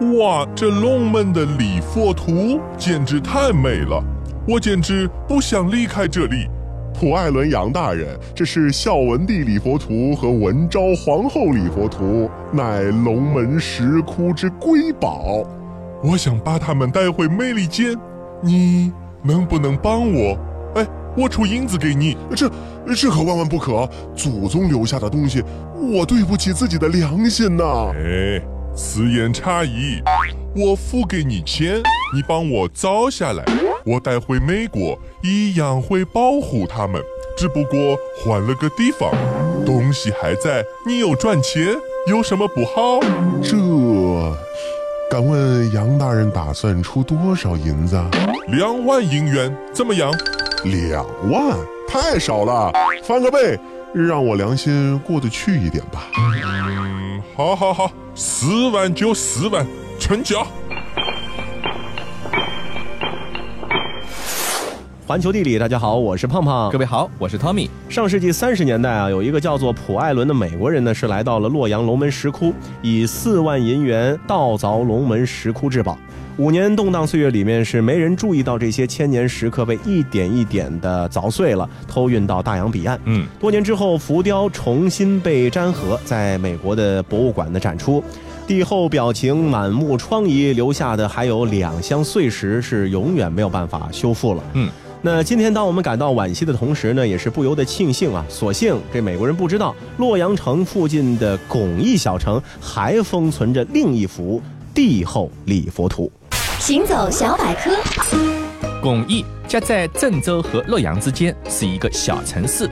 哇，这龙门的礼佛图简直太美了，我简直不想离开这里。普艾伦杨大人，这是孝文帝礼佛图和文昭皇后礼佛图，乃龙门石窟之瑰宝。我想把它们带回美利坚，你能不能帮我？哎，我出银子给你。这这可万万不可！祖宗留下的东西，我对不起自己的良心呐。哎，此言差矣。我付给你钱，你帮我造下来，我带回美国，一样会保护他们，只不过换了个地方，东西还在，你又赚钱，有什么不好？这，敢问杨大人打算出多少银子？两万银元，怎么样？两万太少了，翻个倍，让我良心过得去一点吧。嗯，好好好，四万就四万。成交。环球地理，大家好，我是胖胖。各位好，我是 Tommy。上世纪三十年代啊，有一个叫做普艾伦的美国人呢，是来到了洛阳龙门石窟，以四万银元盗凿龙门石窟至宝。五年动荡岁月里面，是没人注意到这些千年石刻被一点一点的凿碎了，偷运到大洋彼岸。嗯，多年之后，浮雕重新被粘合，在美国的博物馆的展出。帝后表情满目疮痍，留下的还有两箱碎石，是永远没有办法修复了。嗯，那今天当我们感到惋惜的同时呢，也是不由得庆幸啊，所幸这美国人不知道，洛阳城附近的巩义小城还封存着另一幅帝后礼佛图。行走小百科，巩义夹在郑州和洛阳之间，是一个小城市。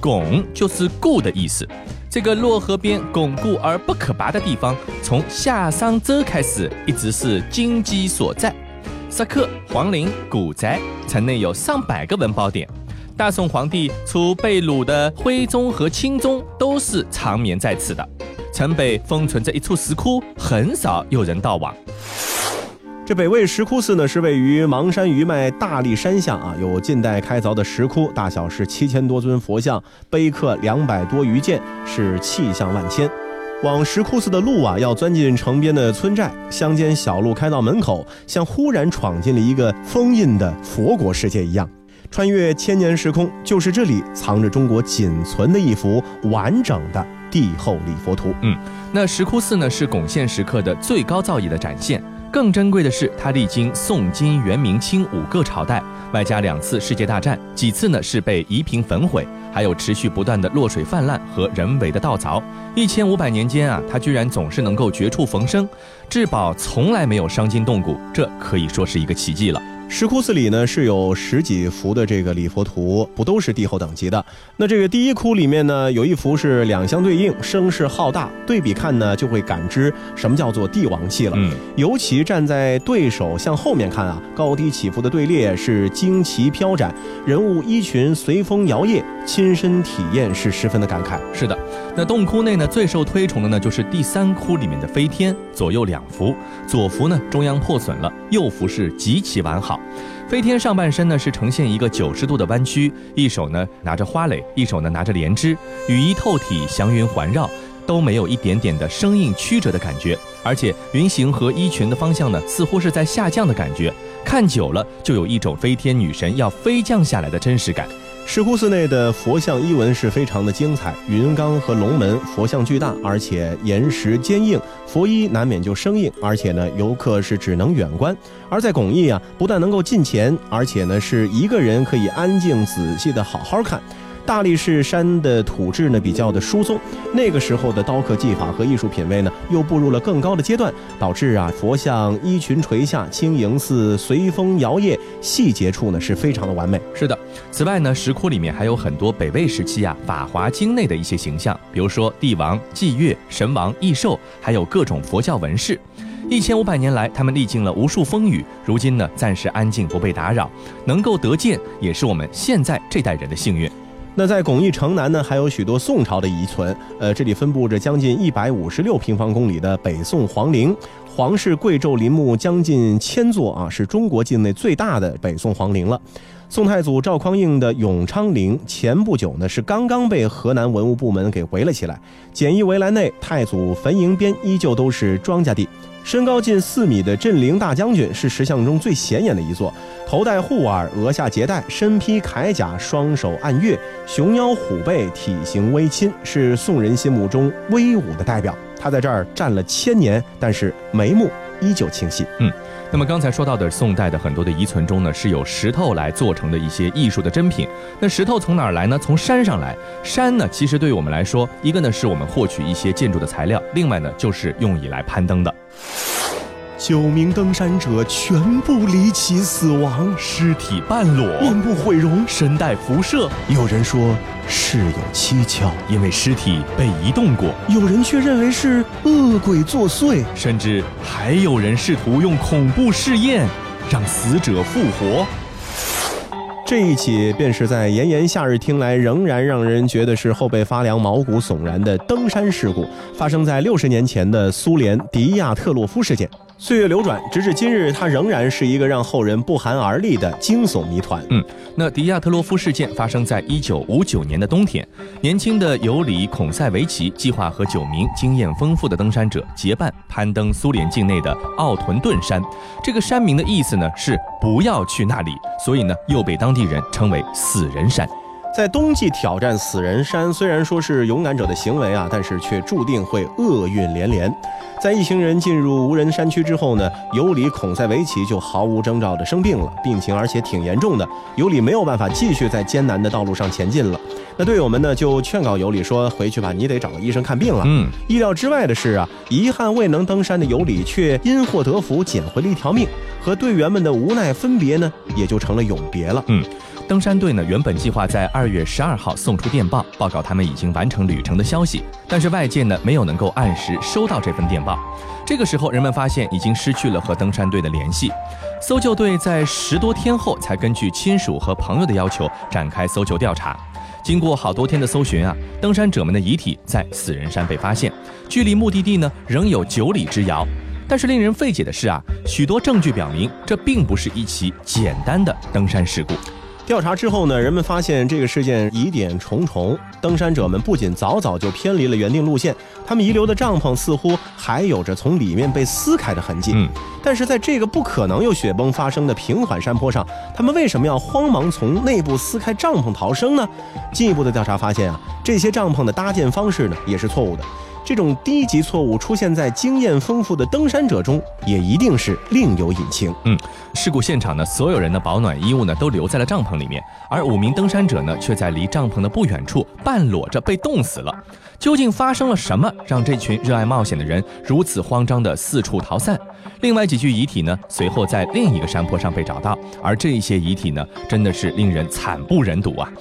巩就是固的意思。这个洛河边巩固而不可拔的地方，从夏商周开始一直是经济所在。石刻、皇陵、古宅，城内有上百个文保点。大宋皇帝除被掳的徽宗和钦宗，都是长眠在此的。城北封存着一处石窟，很少有人到往。这北魏石窟寺呢，是位于邙山余脉大力山下啊，有近代开凿的石窟，大小是七千多尊佛像，碑刻两百多余件，是气象万千。往石窟寺的路啊，要钻进城边的村寨，乡间小路开到门口，像忽然闯进了一个封印的佛国世界一样。穿越千年时空，就是这里藏着中国仅存的一幅完整的帝后礼佛图。嗯，那石窟寺呢，是巩县石刻的最高造诣的展现。更珍贵的是，它历经宋、金、元、明、清五个朝代，外加两次世界大战，几次呢是被夷平焚毁，还有持续不断的落水泛滥和人为的盗凿。一千五百年间啊，它居然总是能够绝处逢生，至宝从来没有伤筋动骨，这可以说是一个奇迹了。石窟寺里呢是有十几幅的这个礼佛图，不都是帝后等级的。那这个第一窟里面呢，有一幅是两相对应，声势浩大，对比看呢就会感知什么叫做帝王气了。嗯，尤其站在对手向后面看啊，高低起伏的队列是旌旗飘展，人物衣裙随风摇曳，亲身体验是十分的感慨。是的，那洞窟内呢最受推崇的呢就是第三窟里面的飞天，左右两幅，左幅呢中央破损了，右幅是极其完好。飞天上半身呢是呈现一个九十度的弯曲，一手呢拿着花蕾，一手呢拿着莲枝，羽衣透体，祥云环绕，都没有一点点的生硬曲折的感觉，而且云形和衣裙的方向呢似乎是在下降的感觉，看久了就有一种飞天女神要飞降下来的真实感。石窟寺内的佛像衣纹是非常的精彩，云冈和龙门佛像巨大，而且岩石坚硬，佛衣难免就生硬，而且呢，游客是只能远观。而在巩义啊，不但能够近前，而且呢，是一个人可以安静仔细的好好看。大力士山的土质呢比较的疏松，那个时候的刀刻技法和艺术品位呢又步入了更高的阶段，导致啊佛像衣裙垂下，轻盈似随风摇曳，细节处呢是非常的完美。是的，此外呢石窟里面还有很多北魏时期啊《法华经》内的一些形象，比如说帝王、祭月、神王、异兽，还有各种佛教纹饰。一千五百年来，他们历经了无数风雨，如今呢暂时安静不被打扰，能够得见也是我们现在这代人的幸运。那在巩义城南呢，还有许多宋朝的遗存。呃，这里分布着将近一百五十六平方公里的北宋皇陵，皇室贵胄陵墓将近千座啊，是中国境内最大的北宋皇陵了。宋太祖赵匡胤的永昌陵前不久呢是刚刚被河南文物部门给围了起来，简易围栏内太祖坟茔边依旧都是庄稼地。身高近四米的镇陵大将军是石像中最显眼的一座，头戴护耳，额下结带，身披铠甲，双手按月，熊腰虎背，体型微亲，是宋人心目中威武的代表。他在这儿站了千年，但是眉目依旧清晰。嗯。那么刚才说到的宋代的很多的遗存中呢，是有石头来做成的一些艺术的珍品。那石头从哪儿来呢？从山上来。山呢，其实对于我们来说，一个呢是我们获取一些建筑的材料，另外呢就是用以来攀登的。九名登山者全部离奇死亡，尸体半裸，面部毁容，身带辐射。有人说事有蹊跷，因为尸体被移动过；有人却认为是恶鬼作祟，甚至还有人试图用恐怖试验让死者复活。这一起便是在炎炎夏日听来仍然让人觉得是后背发凉、毛骨悚然的登山事故，发生在六十年前的苏联迪亚特洛夫事件。岁月流转，直至今日，它仍然是一个让后人不寒而栗的惊悚谜团。嗯，那迪亚特洛夫事件发生在一九五九年的冬天，年轻的尤里孔塞维奇计划和九名经验丰富的登山者结伴攀登苏联境内的奥屯顿山。这个山名的意思呢是不要去那里，所以呢又被当地人称为死人山。在冬季挑战死人山，虽然说是勇敢者的行为啊，但是却注定会厄运连连。在一行人进入无人山区之后呢，尤里孔塞维奇就毫无征兆的生病了，病情而且挺严重的。尤里没有办法继续在艰难的道路上前进了。那队友们呢就劝告尤里说：“回去吧，你得找个医生看病了。”嗯，意料之外的是啊，遗憾未能登山的尤里却因祸得福，捡回了一条命。和队员们的无奈分别呢，也就成了永别了。嗯。登山队呢，原本计划在二月十二号送出电报，报告他们已经完成旅程的消息，但是外界呢没有能够按时收到这份电报。这个时候，人们发现已经失去了和登山队的联系。搜救队在十多天后才根据亲属和朋友的要求展开搜救调查。经过好多天的搜寻啊，登山者们的遗体在死人山被发现，距离目的地呢仍有九里之遥。但是令人费解的是啊，许多证据表明这并不是一起简单的登山事故。调查之后呢，人们发现这个事件疑点重重。登山者们不仅早早就偏离了原定路线，他们遗留的帐篷似乎还有着从里面被撕开的痕迹。嗯，但是在这个不可能有雪崩发生的平缓山坡上，他们为什么要慌忙从内部撕开帐篷逃生呢？进一步的调查发现啊，这些帐篷的搭建方式呢也是错误的。这种低级错误出现在经验丰富的登山者中，也一定是另有隐情。嗯，事故现场呢，所有人的保暖衣物呢都留在了帐篷里面，而五名登山者呢却在离帐篷的不远处半裸着被冻死了。究竟发生了什么，让这群热爱冒险的人如此慌张地四处逃散？另外几具遗体呢，随后在另一个山坡上被找到，而这些遗体呢，真的是令人惨不忍睹啊！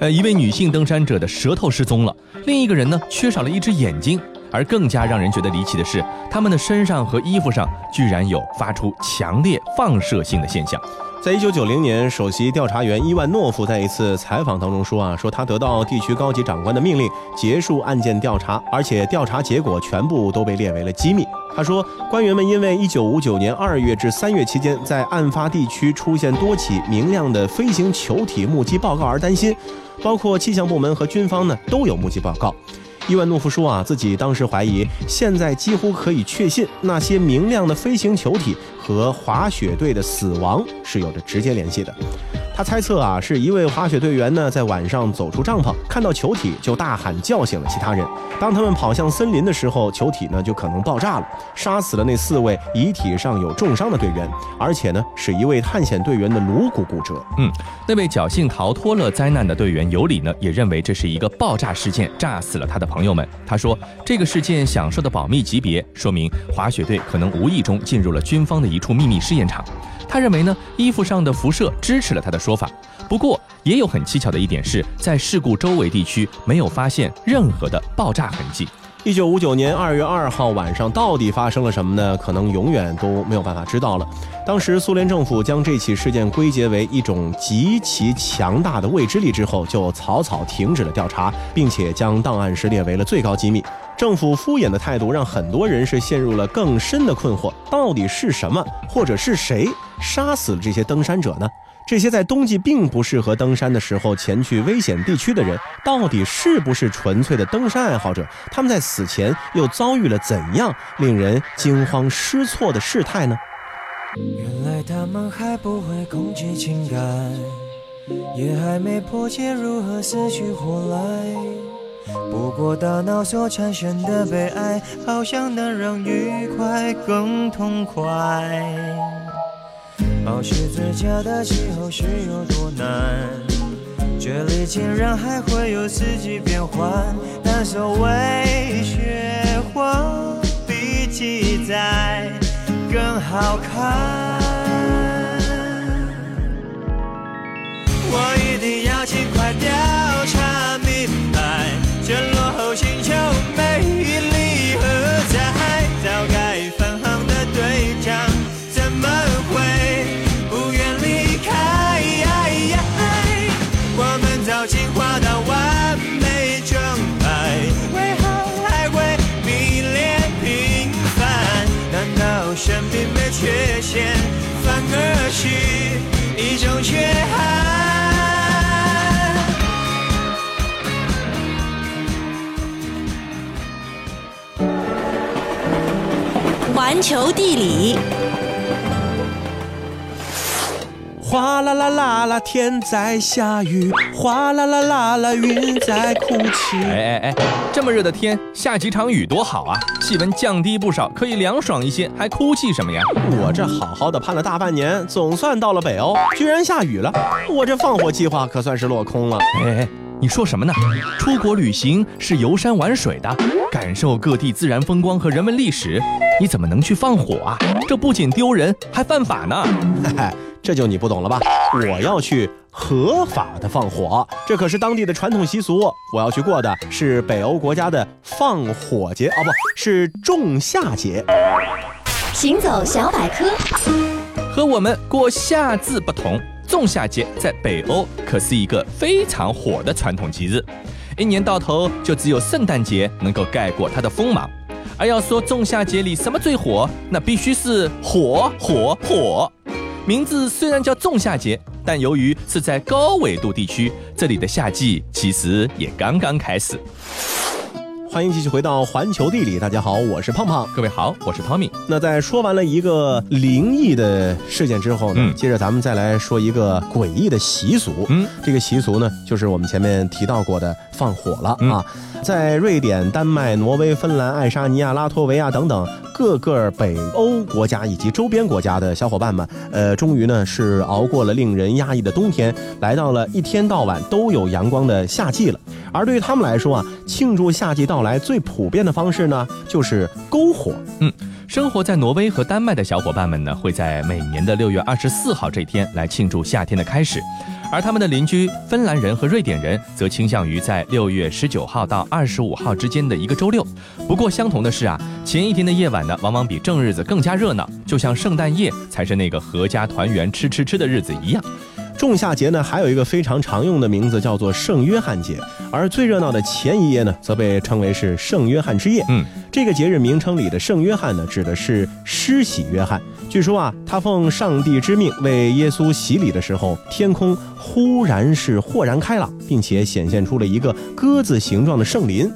呃，一位女性登山者的舌头失踪了，另一个人呢，缺少了一只眼睛。而更加让人觉得离奇的是，他们的身上和衣服上居然有发出强烈放射性的现象。在一九九零年，首席调查员伊万诺夫在一次采访当中说：“啊，说他得到地区高级长官的命令，结束案件调查，而且调查结果全部都被列为了机密。”他说：“官员们因为一九五九年二月至三月期间在案发地区出现多起明亮的飞行球体目击报告而担心，包括气象部门和军方呢都有目击报告。”伊万诺夫说：“啊，自己当时怀疑，现在几乎可以确信，那些明亮的飞行球体和滑雪队的死亡是有着直接联系的。”他猜测啊，是一位滑雪队员呢，在晚上走出帐篷，看到球体就大喊叫醒了其他人。当他们跑向森林的时候，球体呢就可能爆炸了，杀死了那四位遗体上有重伤的队员，而且呢，使一位探险队员的颅骨骨折。嗯，那位侥幸逃脱了灾难的队员尤里呢，也认为这是一个爆炸事件，炸死了他的朋友们。他说，这个事件享受的保密级别，说明滑雪队可能无意中进入了军方的一处秘密试验场。他认为呢，衣服上的辐射支持了他的说法。不过，也有很蹊跷的一点是，在事故周围地区没有发现任何的爆炸痕迹。一九五九年二月二号晚上，到底发生了什么呢？可能永远都没有办法知道了。当时，苏联政府将这起事件归结为一种极其强大的未知力之后，就草草停止了调查，并且将档案室列为了最高机密。政府敷衍的态度让很多人是陷入了更深的困惑：到底是什么，或者是谁杀死了这些登山者呢？这些在冬季并不适合登山的时候前去危险地区的人，到底是不是纯粹的登山爱好者？他们在死前又遭遇了怎样令人惊慌失措的事态呢？原来他们还不会控制情感，也还没破解如何死去活来。不过大脑所产生的悲哀，好像能让愉快更痛快。保持最佳的气候是有多难？这里竟然还会有四季变换，但所谓雪花比记载更好看。我缺憾？环球地理，哗啦啦啦啦，天在下雨；哗啦啦啦啦，云在哭泣。哎哎哎，这么热的天，下几场雨多好啊！气温降低不少，可以凉爽一些，还哭泣什么呀？我这好好的盼了大半年，总算到了北欧，居然下雨了，我这放火计划可算是落空了。哎哎，你说什么呢？出国旅行是游山玩水的，感受各地自然风光和人文历史，你怎么能去放火啊？这不仅丢人，还犯法呢！嘿嘿，这就你不懂了吧？我要去合法的放火，这可是当地的传统习俗。我要去过的是北欧国家的放火节，哦，不是仲夏节。行走小百科，和我们过夏至不同，仲夏节在北欧可是一个非常火的传统节日，一年到头就只有圣诞节能够盖过它的锋芒。而要说仲夏节里什么最火，那必须是火火火。名字虽然叫仲夏节，但由于是在高纬度地区，这里的夏季其实也刚刚开始。欢迎继续回到环球地理，大家好，我是胖胖。各位好，我是 Tommy。那在说完了一个灵异的事件之后呢，嗯接着咱们再来说一个诡异的习俗。嗯，这个习俗呢，就是我们前面提到过的放火了、嗯啊。在瑞典、丹麦、挪威、芬兰、爱沙尼亚、拉脱维亚等等各个北欧国家以及周边国家的小伙伴们，呃，终于呢是熬过了令人压抑的冬天，来到了一天到晚都有阳光的夏季了。而对于他们来说啊，庆祝夏季到来最普遍的方式呢，就是篝火。嗯生活在挪威和丹麦的小伙伴们呢，会在每年的六月二十四号这天来庆祝夏天的开始，而他们的邻居芬兰人和瑞典人则倾向于在六月十九号到二十五号之间的一个周六。不过相同的是啊，前一天的夜晚呢，往往比正日子更加热闹，就像圣诞夜才是那个合家团圆吃吃吃的日子一样。仲夏节呢，还有一个非常常用的名字叫做圣约翰节，而最热闹的前一夜呢，则被称为是圣约翰之夜。嗯，这个节日名称里的圣约翰呢，指的是施洗约翰。据说啊，他奉上帝之命为耶稣洗礼的时候，天空忽然是豁然开朗，并且显现出了一个鸽子形状的圣林。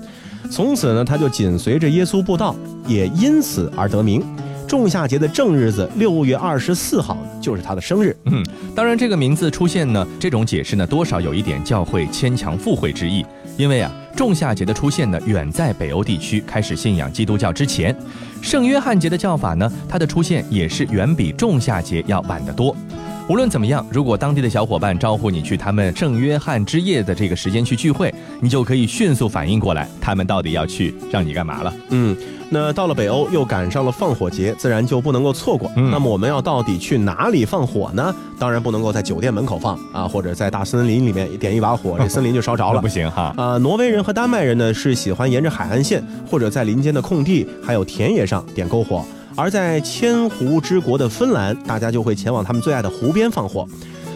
从此呢，他就紧随着耶稣步道，也因此而得名。仲夏节的正日子六月二十四号就是他的生日。嗯，当然这个名字出现呢，这种解释呢，多少有一点教会牵强附会之意。因为啊，仲夏节的出现呢，远在北欧地区开始信仰基督教之前。圣约翰节的叫法呢，它的出现也是远比仲夏节要晚得多。无论怎么样，如果当地的小伙伴招呼你去他们圣约翰之夜的这个时间去聚会，你就可以迅速反应过来，他们到底要去让你干嘛了。嗯，那到了北欧又赶上了放火节，自然就不能够错过。嗯那么我们要到底去哪里放火呢？当然不能够在酒店门口放啊，或者在大森林里面点一把火，这森林就烧着了 不。行哈。啊、挪威人和丹麦人呢是喜欢沿着海岸线或者在林间的空地还有田野上点篝火，而在千湖之国的芬兰，大家就会前往他们最爱的湖边放火。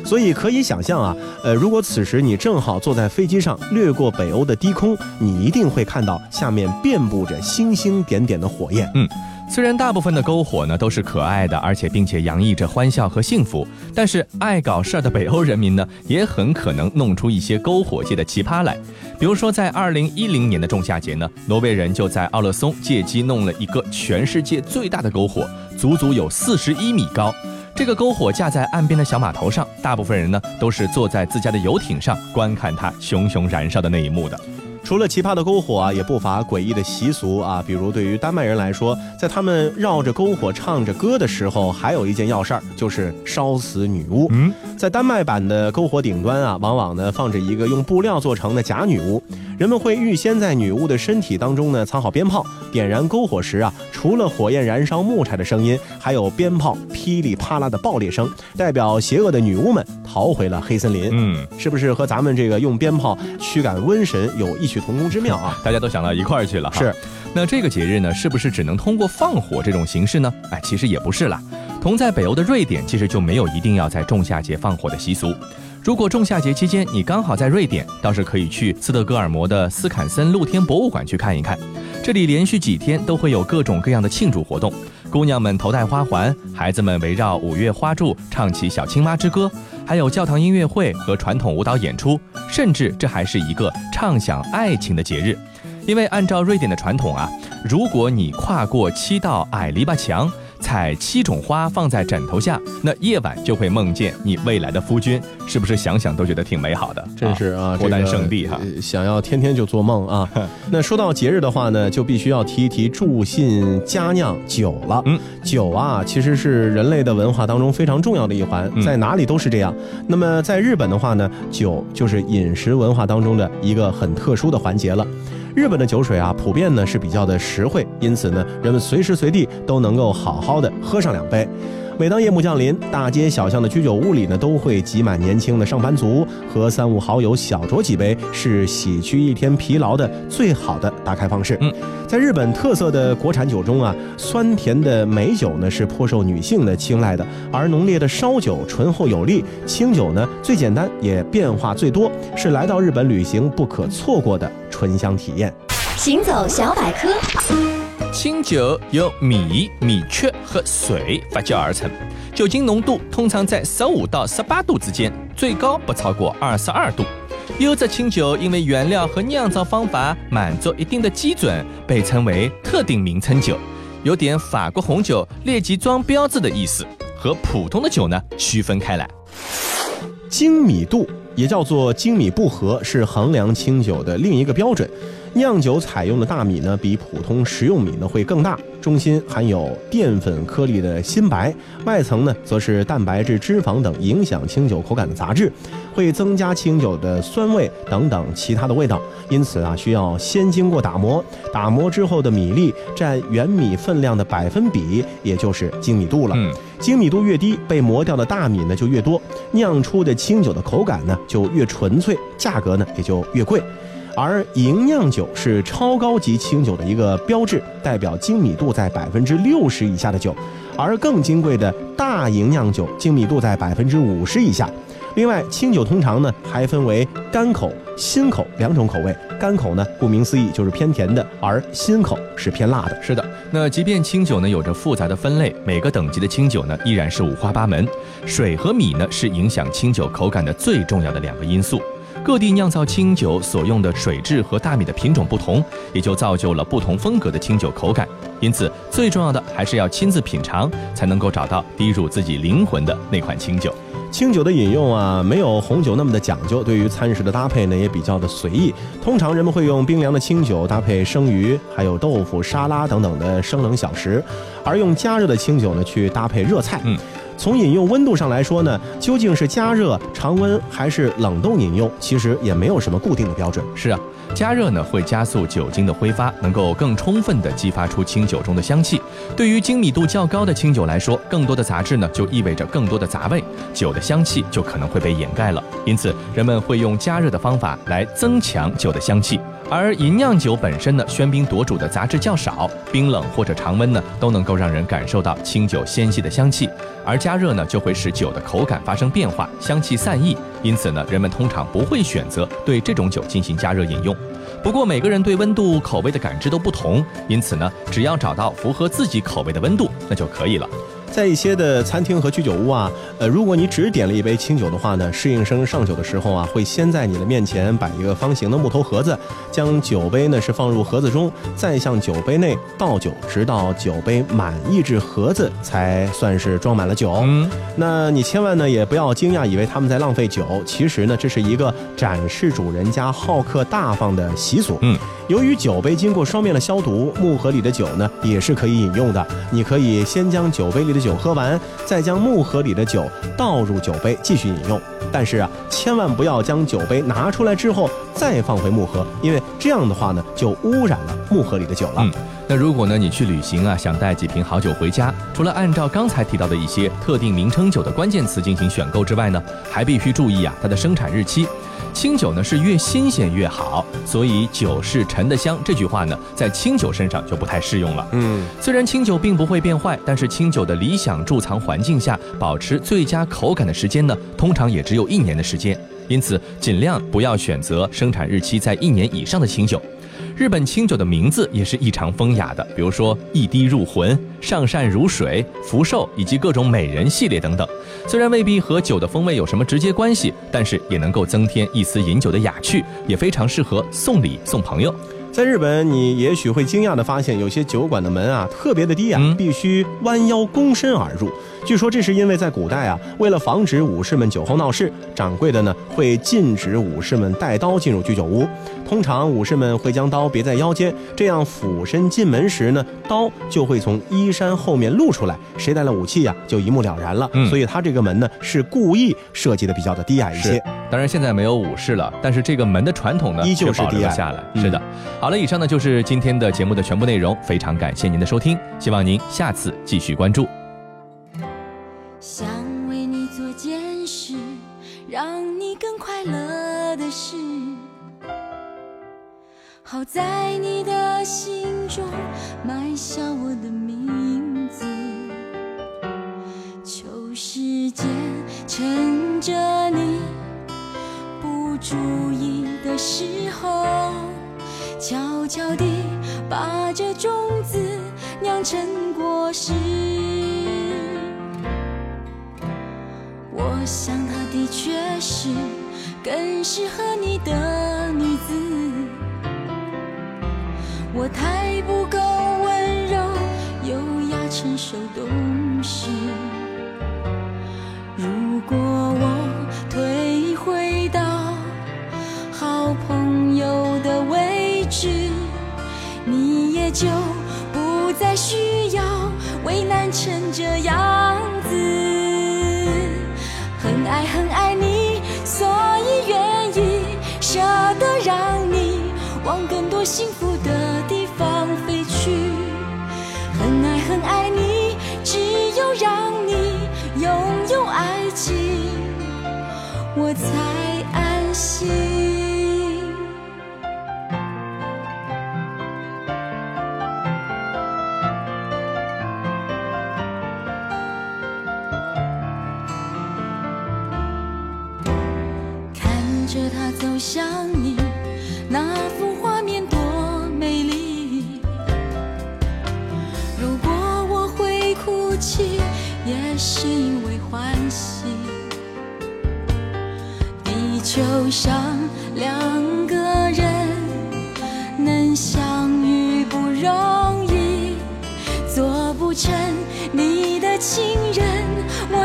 所以可以想象啊，呃，如果此时你正好坐在飞机上掠过北欧的低空，你一定会看到下面遍布着星星点点的火焰。嗯虽然大部分的篝火呢都是可爱的，而且并且洋溢着欢笑和幸福，但是爱搞事儿的北欧人民呢，也很可能弄出一些篝火界的奇葩来。比如说，在二零一零年的仲夏节呢，挪威人就在奥勒松借机弄了一个全世界最大的篝火，足足有四十一米高。这个篝火架在岸边的小码头上，大部分人呢都是坐在自家的游艇上观看它熊熊燃烧的那一幕的。除了奇葩的篝火啊，也不乏诡异的习俗啊。比如对于丹麦人来说，在他们绕着篝火唱着歌的时候，还有一件要事儿，就是烧死女巫。嗯，在丹麦版的篝火顶端啊，往往呢放着一个用布料做成的假女巫。人们会预先在女巫的身体当中呢藏好鞭炮，点燃篝火时啊，除了火焰燃烧木柴的声音，还有鞭炮噼里啪啦的爆裂声，代表邪恶的女巫们逃回了黑森林。嗯，是不是和咱们这个用鞭炮驱赶瘟神有异曲同工之妙啊？大家都想到一块儿去了哈。是，那这个节日呢，是不是只能通过放火这种形式呢？哎，其实也不是啦。同在北欧的瑞典，其实就没有一定要在仲夏节放火的习俗。如果仲夏节期间你刚好在瑞典，倒是可以去斯德哥尔摩的斯坎森露天博物馆去看一看。这里连续几天都会有各种各样的庆祝活动，姑娘们头戴花环，孩子们围绕五月花柱唱起小青蛙之歌，还有教堂音乐会和传统舞蹈演出，甚至这还是一个畅想爱情的节日。因为按照瑞典的传统啊，如果你跨过七道矮篱笆墙，采七种花放在枕头下，那夜晚就会梦见你未来的夫君，是不是想想都觉得挺美好的？真是啊，脱单圣地哈。呃想要天天就做梦啊。那说到节日的话呢，就必须要提一提助兴佳酿酒了。嗯，酒啊，其实是人类的文化当中非常重要的一环，嗯在哪里都是这样。那么在日本的话呢，酒就是饮食文化当中的一个很特殊的环节了。日本的酒水啊，普遍呢是比较的实惠，因此呢，人们随时随地都能够好好的喝上两杯。每当夜幕降临，大街小巷的居酒屋里呢，都会挤满年轻的上班族，和三五好友小酌几杯，是洗去一天疲劳的最好的打开方式。嗯，在日本特色的国产酒中啊，酸甜的美酒呢是颇受女性的青睐的，而浓烈的烧酒醇厚有力，清酒呢最简单也变化最多，是来到日本旅行不可错过的醇香体验。行走小百科，清酒由米、米雀和水发酵而成，酒精浓度通常在十五到十八度之间，最高不超过二十二度。优质清酒因为原料和酿造方法满足一定的基准，被称为特定名称酒，有点法国红酒列级装标志的意思，和普通的酒呢区分开来。精米度也叫做精米步合，是衡量清酒的另一个标准。酿酒采用的大米呢，比普通食用米呢会更大，中心含有淀粉颗粒的新白，外层呢则是蛋白质、脂肪等影响清酒口感的杂质，会增加清酒的酸味等等其他的味道。因此啊，需要先经过打磨，打磨之后的米粒占原米分量的百分比，也就是精米度了。嗯，精米度越低，被磨掉的大米呢就越多，酿出的清酒的口感呢就越纯粹，价格呢也就越贵。而吟酿酒是超高级清酒的一个标志，代表精米度在百分之六十以下的酒，而更金贵的大吟酿酒精米度在百分之五十以下。另外，清酒通常呢还分为干口、新口两种口味。干口呢，顾名思义就是偏甜的，而新口是偏辣的。是的，那即便清酒呢有着复杂的分类，每个等级的清酒呢依然是五花八门。水和米呢是影响清酒口感的最重要的两个因素。各地酿造清酒所用的水质和大米的品种不同，也就造就了不同风格的清酒口感。因此，最重要的还是要亲自品尝，才能够找到滴入自己灵魂的那款清酒。清酒的饮用啊，没有红酒那么的讲究，对于餐食的搭配呢，也比较的随意。通常人们会用冰凉的清酒搭配生鱼，还有豆腐、沙拉等等的生冷小食，而用加热的清酒呢去搭配热菜。嗯。从饮用温度上来说呢，究竟是加热、常温还是冷冻饮用，其实也没有什么固定的标准。是啊，加热呢会加速酒精的挥发，能够更充分地激发出清酒中的香气。对于精米度较高的清酒来说，更多的杂质呢就意味着更多的杂味，酒的香气就可能会被掩盖了。因此，人们会用加热的方法来增强酒的香气。而银酿酒本身呢，喧宾夺主的杂质较少，冰冷或者常温呢都能够让人感受到清酒纤细的香气。而加热呢，就会使酒的口感发生变化，香气散逸。因此呢，人们通常不会选择对这种酒进行加热饮用。不过每个人对温度口味的感知都不同，因此呢，只要找到符合自己口味的温度，那就可以了。在一些的餐厅和居酒屋啊，呃，如果你只点了一杯清酒的话呢，侍应生上酒的时候啊，会先在你的面前摆一个方形的木头盒子，将酒杯呢是放入盒子中，再向酒杯内倒酒，直到酒杯满溢至盒子，才算是装满了酒。嗯，那你千万呢也不要惊讶，以为他们在浪费酒，其实呢这是一个展示主人家好客大方的习俗。嗯，由于酒杯经过双面的消毒，木盒里的酒呢也是可以饮用的。你可以先将酒杯里的酒喝完，再将木盒里的酒倒入酒杯继续饮用。但是啊，千万不要将酒杯拿出来之后再放回木盒，因为这样的话呢就污染了木盒里的酒了。那如果呢你去旅行啊，想带几瓶好酒回家，除了按照刚才提到的一些特定名称酒的关键词进行选购之外呢，还必须注意啊它的生产日期。清酒呢是越新鲜越好，所以“酒是陈的香”这句话呢，在清酒身上就不太适用了。嗯，虽然清酒并不会变坏，但是清酒的理想贮藏环境下保持最佳口感的时间呢，通常也只有一年的时间。因此，尽量不要选择生产日期在一年以上的清酒。日本清酒的名字也是异常风雅的，比如说“一滴入魂”、“上善如水”、“福寿”以及各种美人系列等等。虽然未必和酒的风味有什么直接关系，但是也能够增添一丝饮酒的雅趣，也非常适合送礼送朋友。在日本，你也许会惊讶地发现，有些酒馆的门啊特别的低啊，必须弯腰躬身而入。据说这是因为在古代啊，为了防止武士们酒后闹事，掌柜的呢会禁止武士们带刀进入居酒屋。通常武士们会将刀别在腰间，这样俯身进门时呢，刀就会从衣衫后面露出来，谁带了武器呀、就一目了然了。嗯所以他这个门呢是故意设计的比较的低矮一些。当然现在没有武士了，但是这个门的传统呢依旧是保留低矮了下来。嗯是的，好了，以上呢就是今天的节目的全部内容，非常感谢您的收听，希望您下次继续关注。好在你的心中埋下我的名字。求时间趁着你不注意的时候，悄悄地把这种子酿成果实。我想它的确是更适合你的我太不够温柔、优雅、成熟、懂事。如果我退回到好朋友的位置，你也就不再需要为难成这样子。很爱很爱你，所以愿意舍得让你往更多幸福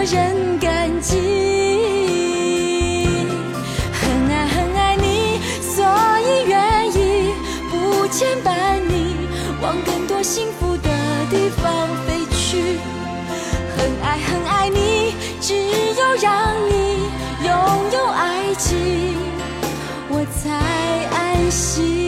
人感激。很爱很爱你，所以愿意不牵绊你，往更多幸福的地方飞去。很爱很爱你，只有让你拥有爱情，我才安心。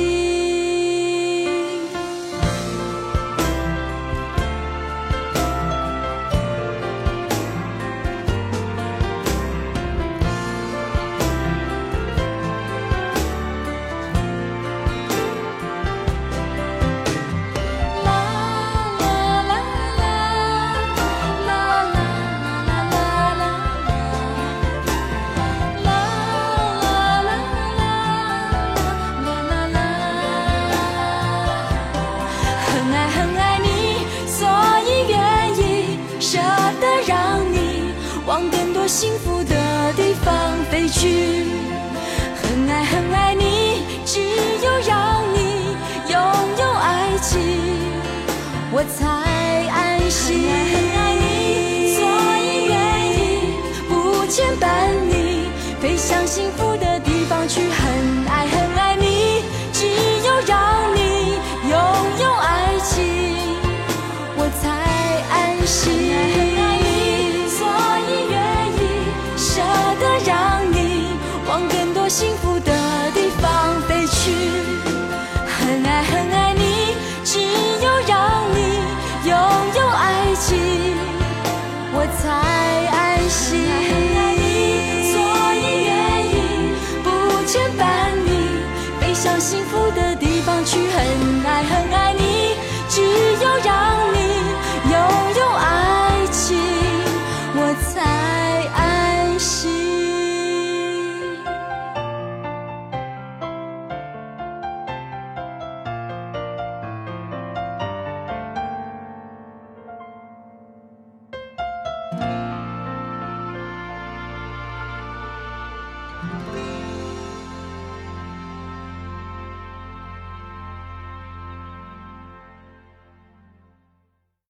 幸福的地方飞去。很爱很爱你，只有让你拥有爱情，我才安心。很爱你，所以愿意不牵绊你，飞向幸福的地方去。幸福的地方飞去。很爱